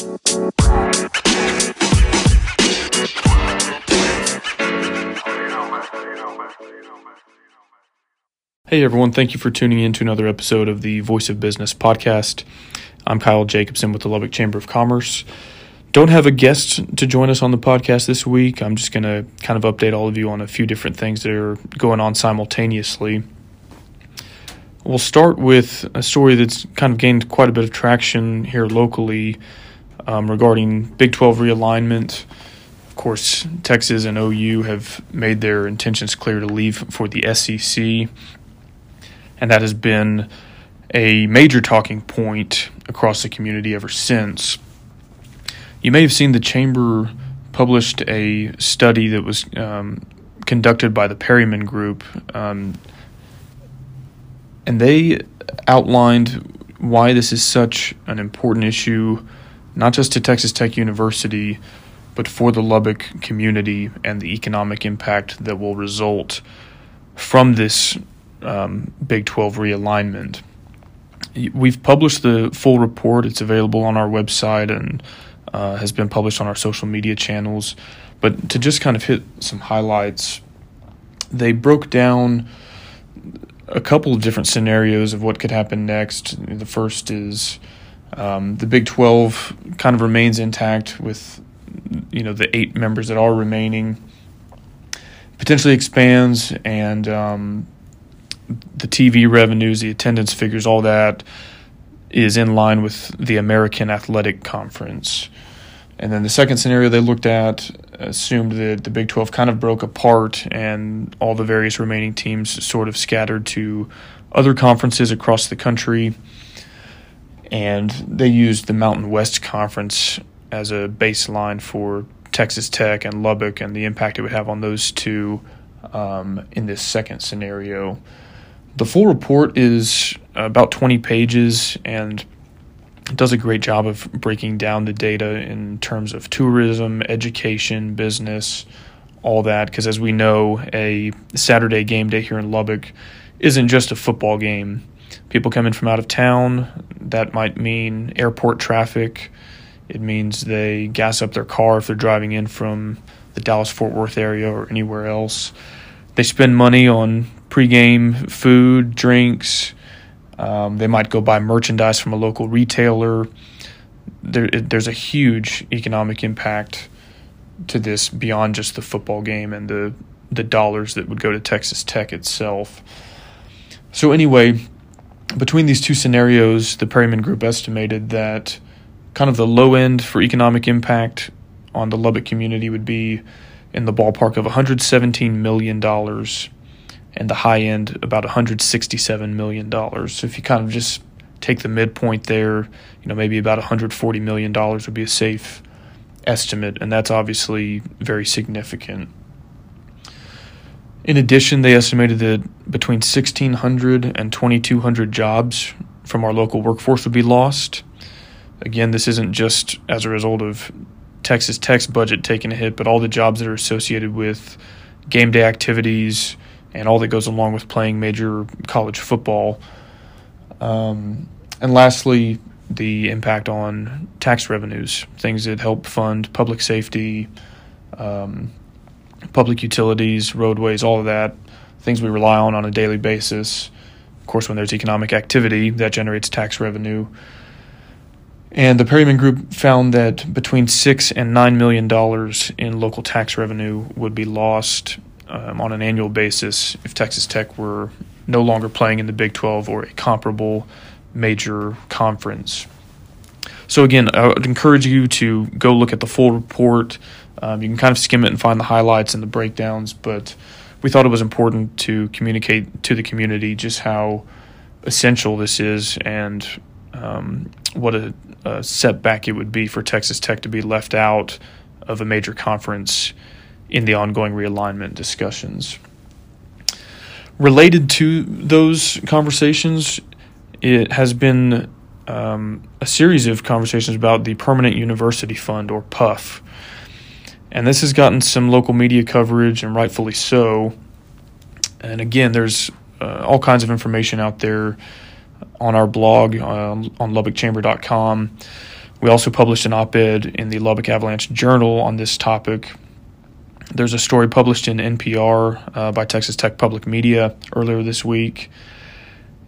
Hey everyone, thank you for tuning in to another episode of the Voice of Business podcast. I'm Kyle Jacobson with the Lubbock Chamber of Commerce. Don't have a guest to join us on the podcast this week. I'm just going to kind of update all of you on a few different things that are going on simultaneously. We'll start with a story that's kind of gained quite a bit of traction here locally um, regarding Big 12 realignment. Of course, Texas and OU have made their intentions clear to leave for the SEC and that has been a major talking point across the community ever since. You may have seen the Chamber published a study that was um, conducted by the Perryman Group, um, and they outlined why this is such an important issue, not just to Texas Tech University, but for the Lubbock community and the economic impact that will result from this um, Big 12 realignment. We've published the full report. It's available on our website and uh, has been published on our social media channels. But to just kind of hit some highlights, they broke down a couple of different scenarios of what could happen next. The first is um, the Big 12 kind of remains intact with you know the eight members that are remaining potentially expands and um, the TV revenues, the attendance figures, all that is in line with the American Athletic Conference. And then the second scenario they looked at assumed that the Big 12 kind of broke apart and all the various remaining teams sort of scattered to other conferences across the country. And they used the Mountain West Conference as a baseline for Texas Tech and Lubbock and the impact it would have on those two um, in this second scenario. The full report is about 20 pages and does a great job of breaking down the data in terms of tourism, education, business, all that. Because as we know, a Saturday game day here in Lubbock isn't just a football game. People come in from out of town. That might mean airport traffic. It means they gas up their car if they're driving in from the Dallas Fort Worth area or anywhere else. They spend money on pregame food, drinks. Um, they might go buy merchandise from a local retailer. There, there's a huge economic impact to this beyond just the football game and the the dollars that would go to Texas Tech itself. So anyway, between these two scenarios, the Perryman Group estimated that kind of the low end for economic impact on the Lubbock community would be in the ballpark of 117 million dollars and the high end about 167 million dollars. So if you kind of just take the midpoint there, you know, maybe about 140 million dollars would be a safe estimate, and that's obviously very significant. In addition, they estimated that between 1,600 and 2,200 jobs from our local workforce would be lost. Again, this isn't just as a result of Texas Tech's budget taking a hit, but all the jobs that are associated with game day activities, and all that goes along with playing major college football. Um, and lastly, the impact on tax revenues, things that help fund public safety, um, public utilities, roadways, all of that, things we rely on on a daily basis. Of course, when there's economic activity, that generates tax revenue. And the Perryman Group found that between six and nine million dollars in local tax revenue would be lost um, on an annual basis if Texas Tech were no longer playing in the Big 12 or a comparable major conference. So, again, I would encourage you to go look at the full report. Um, you can kind of skim it and find the highlights and the breakdowns, but we thought it was important to communicate to the community just how essential this is and um, what a, a setback it would be for Texas Tech to be left out of a major conference in the ongoing realignment discussions. Related to those conversations, it has been um, a series of conversations about the Permanent University Fund, or PUF. And this has gotten some local media coverage, and rightfully so. And again, there's uh, all kinds of information out there on our blog uh, on lubbockchamber.com We also published an op ed in the Lubbock Avalanche Journal on this topic. There's a story published in NPR uh, by Texas Tech Public Media earlier this week.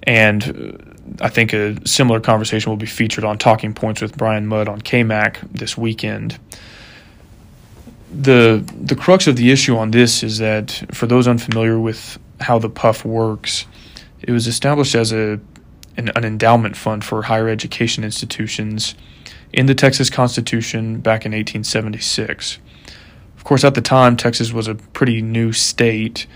And uh, I think a similar conversation will be featured on Talking Points with Brian Mudd on KMAC this weekend. The the crux of the issue on this is that for those unfamiliar with how the PUF works, it was established as a an, an endowment fund for higher education institutions in the Texas Constitution back in 1876. Of course, at the time, Texas was a pretty new state.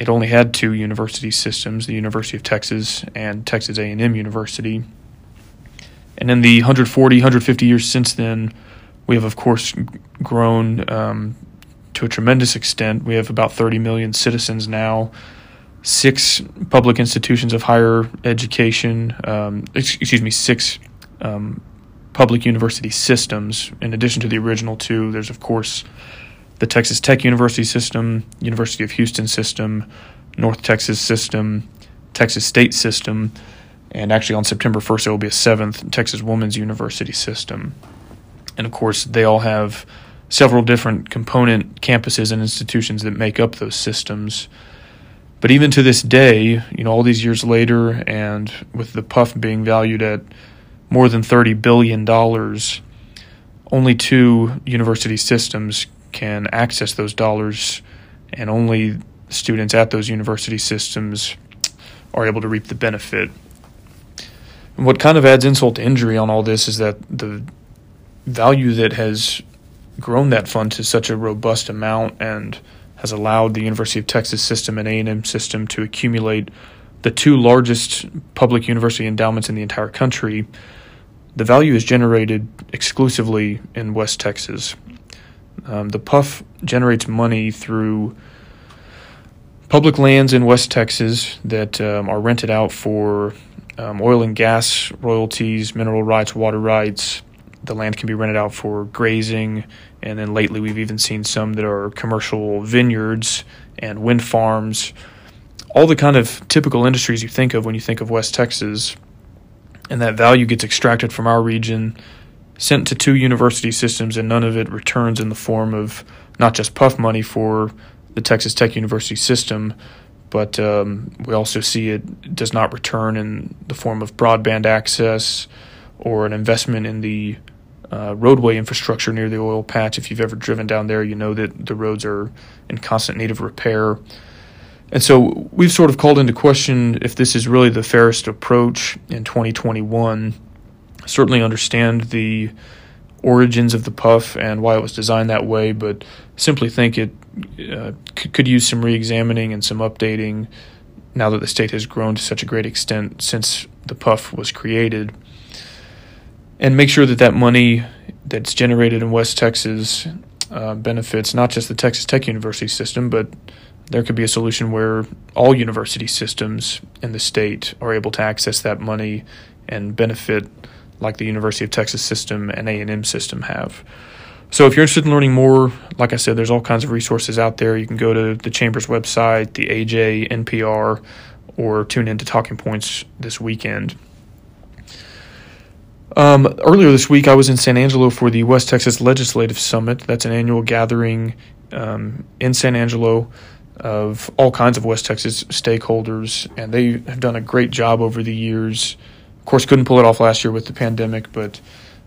It only had two university systems, the University of Texas and Texas A&M University. And in the 140, 150 years since then, we have, of course, grown um, to a tremendous extent. We have about 30 million citizens now, six public institutions of higher education, um, excuse me, six um, public university systems. In addition to the original two, there's of course the Texas Tech University system, University of Houston system, North Texas system, Texas State system, and actually on September 1st there will be a seventh Texas Women's University system. And of course, they all have several different component campuses and institutions that make up those systems. But even to this day, you know, all these years later, and with the PUF being valued at more than $30 billion, only two university systems can access those dollars, and only students at those university systems are able to reap the benefit. What kind of adds insult to injury on all this is that the value that has grown that fund to such a robust amount and has allowed the University of Texas system and A&M system to accumulate the two largest public university endowments in the entire country the value is generated exclusively in West Texas. Um, the PUF generates money through public lands in West Texas that um, are rented out for um, oil and gas royalties, mineral rights, water rights. The land can be rented out for grazing, and then lately we've even seen some that are commercial vineyards and wind farms. All the kind of typical industries you think of when you think of West Texas and that value gets extracted from our region, sent to two university systems, and none of it returns in the form of not just PUF money for the Texas Tech University system, but um, we also see it does not return in the form of broadband access or an investment in the uh, roadway infrastructure near the oil patch. If you've ever driven down there, you know that the roads are in constant need of repair. And so we've sort of called into question if this is really the fairest approach in 2021. Certainly understand the origins of the PUF and why it was designed that way, but simply think it uh, could, could use some re-examining and some updating now that the state has grown to such a great extent since the PUF was created. And make sure that that money that's generated in West Texas uh, benefits not just the Texas Tech University system, but there could be a solution where all university systems in the state are able to access that money and benefit like the University of Texas system and A&M system have. So if you're interested in learning more, like I said, there's all kinds of resources out there. You can go to the Chamber's website, the AJ, NPR, or tune in to Talking Points this weekend. Um, earlier this week, I was in San Angelo for the West Texas Legislative Summit. That's an annual gathering um, in San Angelo of all kinds of West Texas stakeholders, and they have done a great job over the years. Of course, couldn't pull it off last year with the pandemic, but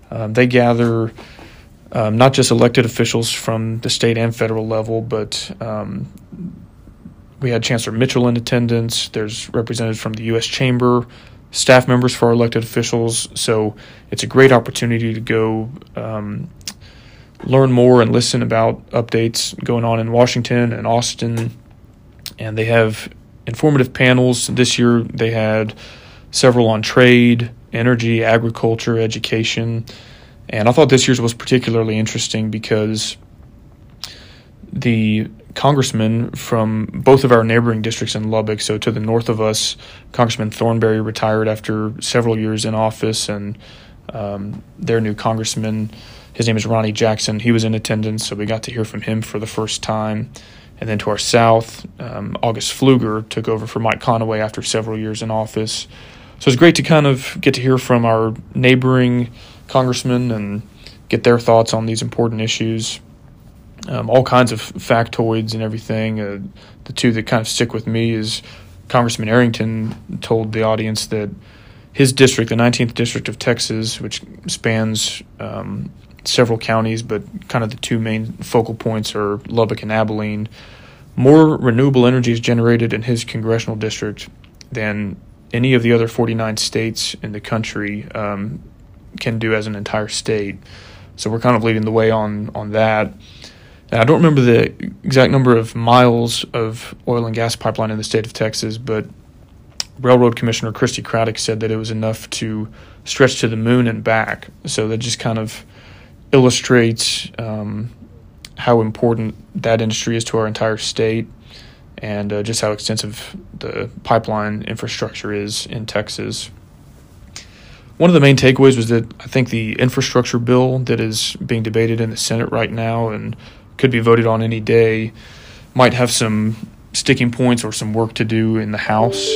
um, they gather um, not just elected officials from the state and federal level, but um, we had Chancellor Mitchell in attendance. There's representatives from the U.S. Chamber, staff members for our elected officials. So it's a great opportunity to go um, learn more and listen about updates going on in Washington and Austin and they have informative panels. This year they had several on trade, energy, agriculture, education. And I thought this year's was particularly interesting because the congressman from both of our neighboring districts in Lubbock, so to the north of us, Congressman Thornberry retired after several years in office, and um, their new congressman, his name is Ronny Jackson, he was in attendance, so we got to hear from him for the first time. And then to our south, um, August Pfluger took over for Mike Conaway after several years in office. So it's great to kind of get to hear from our neighboring congressmen and get their thoughts on these important issues. Um, all kinds of factoids and everything. Uh, the two that kind of stick with me is Congressman Arrington told the audience that his district, the 19th district of Texas, which spans um, several counties, but kind of the two main focal points are Lubbock and Abilene. More renewable energy is generated in his congressional district than any of the other 49 states in the country um, can do as an entire state. So we're kind of leading the way on on that. And I don't remember the exact number of miles of oil and gas pipeline in the state of Texas, but Railroad Commissioner Christy Craddick said that it was enough to stretch to the moon and back. So that just kind of illustrates um, how important that industry is to our entire state and uh, just how extensive the pipeline infrastructure is in Texas. One of the main takeaways was that I think the infrastructure bill that is being debated in the Senate right now and could be voted on any day might have some sticking points or some work to do in the House.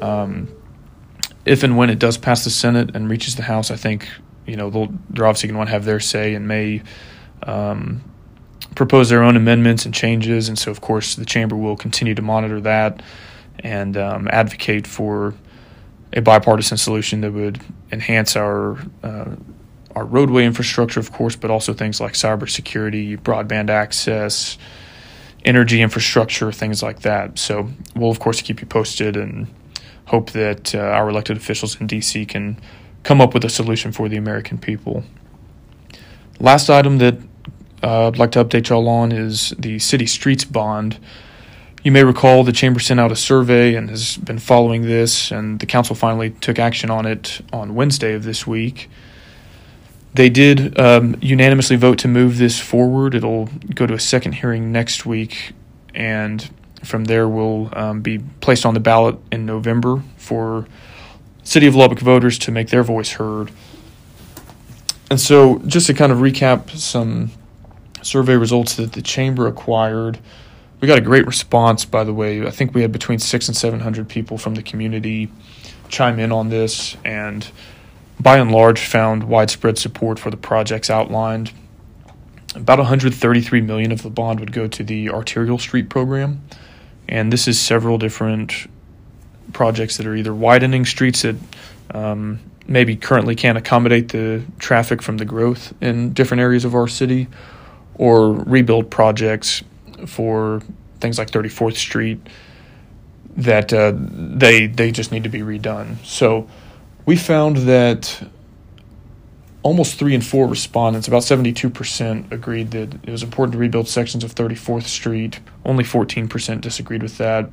Um, if and when it does pass the Senate and reaches the House, I think you know they're obviously going to want to have their say and may um, propose their own amendments and changes. And so, of course, the chamber will continue to monitor that and um, advocate for a bipartisan solution that would enhance our uh, our roadway infrastructure, of course, but also things like cybersecurity, broadband access, energy infrastructure, things like that. So we'll, of course, keep you posted and hope that uh, our elected officials in D.C. can come up with a solution for the American people. Last item that uh, I'd like to update y'all on is the city streets bond. You may recall the chamber sent out a survey and has been following this, and the council finally took action on it on Wednesday of this week. They did um, unanimously vote to move this forward. It'll go to a second hearing next week, and from there will um, be placed on the ballot in November for City of Lubbock voters to make their voice heard. And so, just to kind of recap some survey results that the chamber acquired, we got a great response. By the way, I think we had between six and seven hundred people from the community chime in on this, and by and large, found widespread support for the projects outlined. About 133 million of the bond would go to the arterial street program, and this is several different projects that are either widening streets that um, maybe currently can't accommodate the traffic from the growth in different areas of our city, or rebuild projects for things like 34th Street that uh, they they just need to be redone. So we found that almost three and four respondents, about 72%, agreed that it was important to rebuild sections of 34th Street. Only 14% disagreed with that.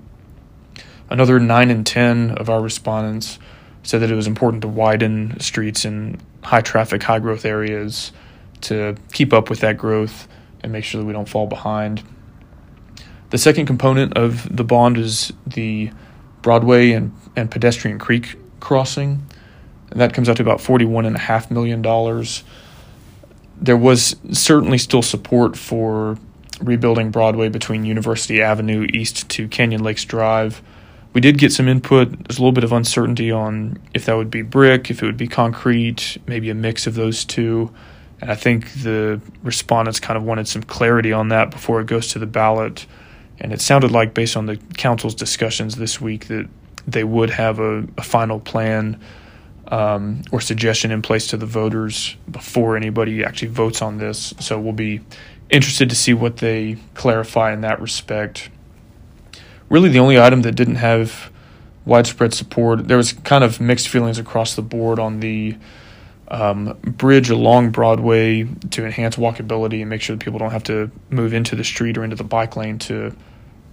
Another 9 and 10 of our respondents said that it was important to widen streets in high traffic, high growth areas to keep up with that growth and make sure that we don't fall behind. The second component of the bond is the Broadway and, and Pedestrian Creek crossing. And that comes out to about $41.5 million. There was certainly still support for rebuilding Broadway between University Avenue east to Canyon Lakes Drive we did get some input. There's a little bit of uncertainty on if that would be brick, if it would be concrete, maybe a mix of those two. And I think the respondents kind of wanted some clarity on that before it goes to the ballot. And it sounded like, based on the council's discussions this week, that they would have a, a final plan um, or suggestion in place to the voters before anybody actually votes on this. So we'll be interested to see what they clarify in that respect really the only item that didn't have widespread support. There was kind of mixed feelings across the board on the um, bridge along Broadway to enhance walkability and make sure that people don't have to move into the street or into the bike lane to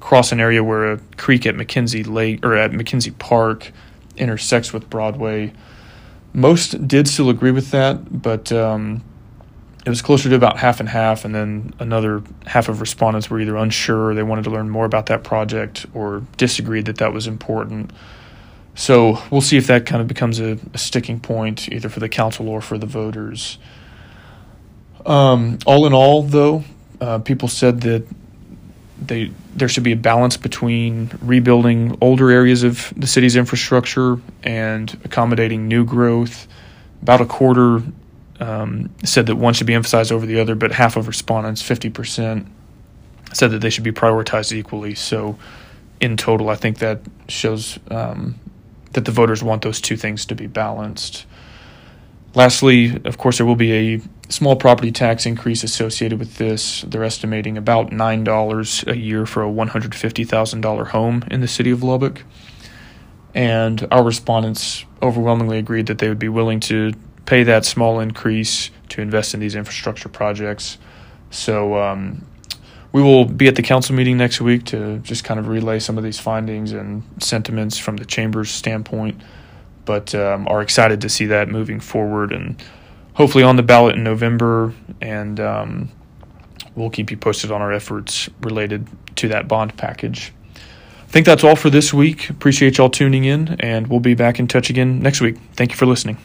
cross an area where a creek at Mackenzie Lake or at Mackenzie Park intersects with Broadway. Most did still agree with that, but um, it was closer to about half and half, and then another half of respondents were either unsure, they wanted to learn more about that project, or disagreed that that was important. So we'll see if that kind of becomes a, a sticking point, either for the council or for the voters. Um, all in all, though, uh, people said that they there should be a balance between rebuilding older areas of the city's infrastructure and accommodating new growth. About a quarter um, said that one should be emphasized over the other, but half of respondents, 50%, said that they should be prioritized equally. So, in total, I think that shows um, that the voters want those two things to be balanced. Lastly, of course, there will be a small property tax increase associated with this. They're estimating about $9 a year for a $150,000 home in the city of Lubbock. And our respondents overwhelmingly agreed that they would be willing to pay that small increase to invest in these infrastructure projects. So um, we will be at the council meeting next week to just kind of relay some of these findings and sentiments from the chamber's standpoint. But um, are excited to see that moving forward and hopefully on the ballot in November. And um, we'll keep you posted on our efforts related to that bond package. I think that's all for this week. Appreciate y'all tuning in, and we'll be back in touch again next week. Thank you for listening.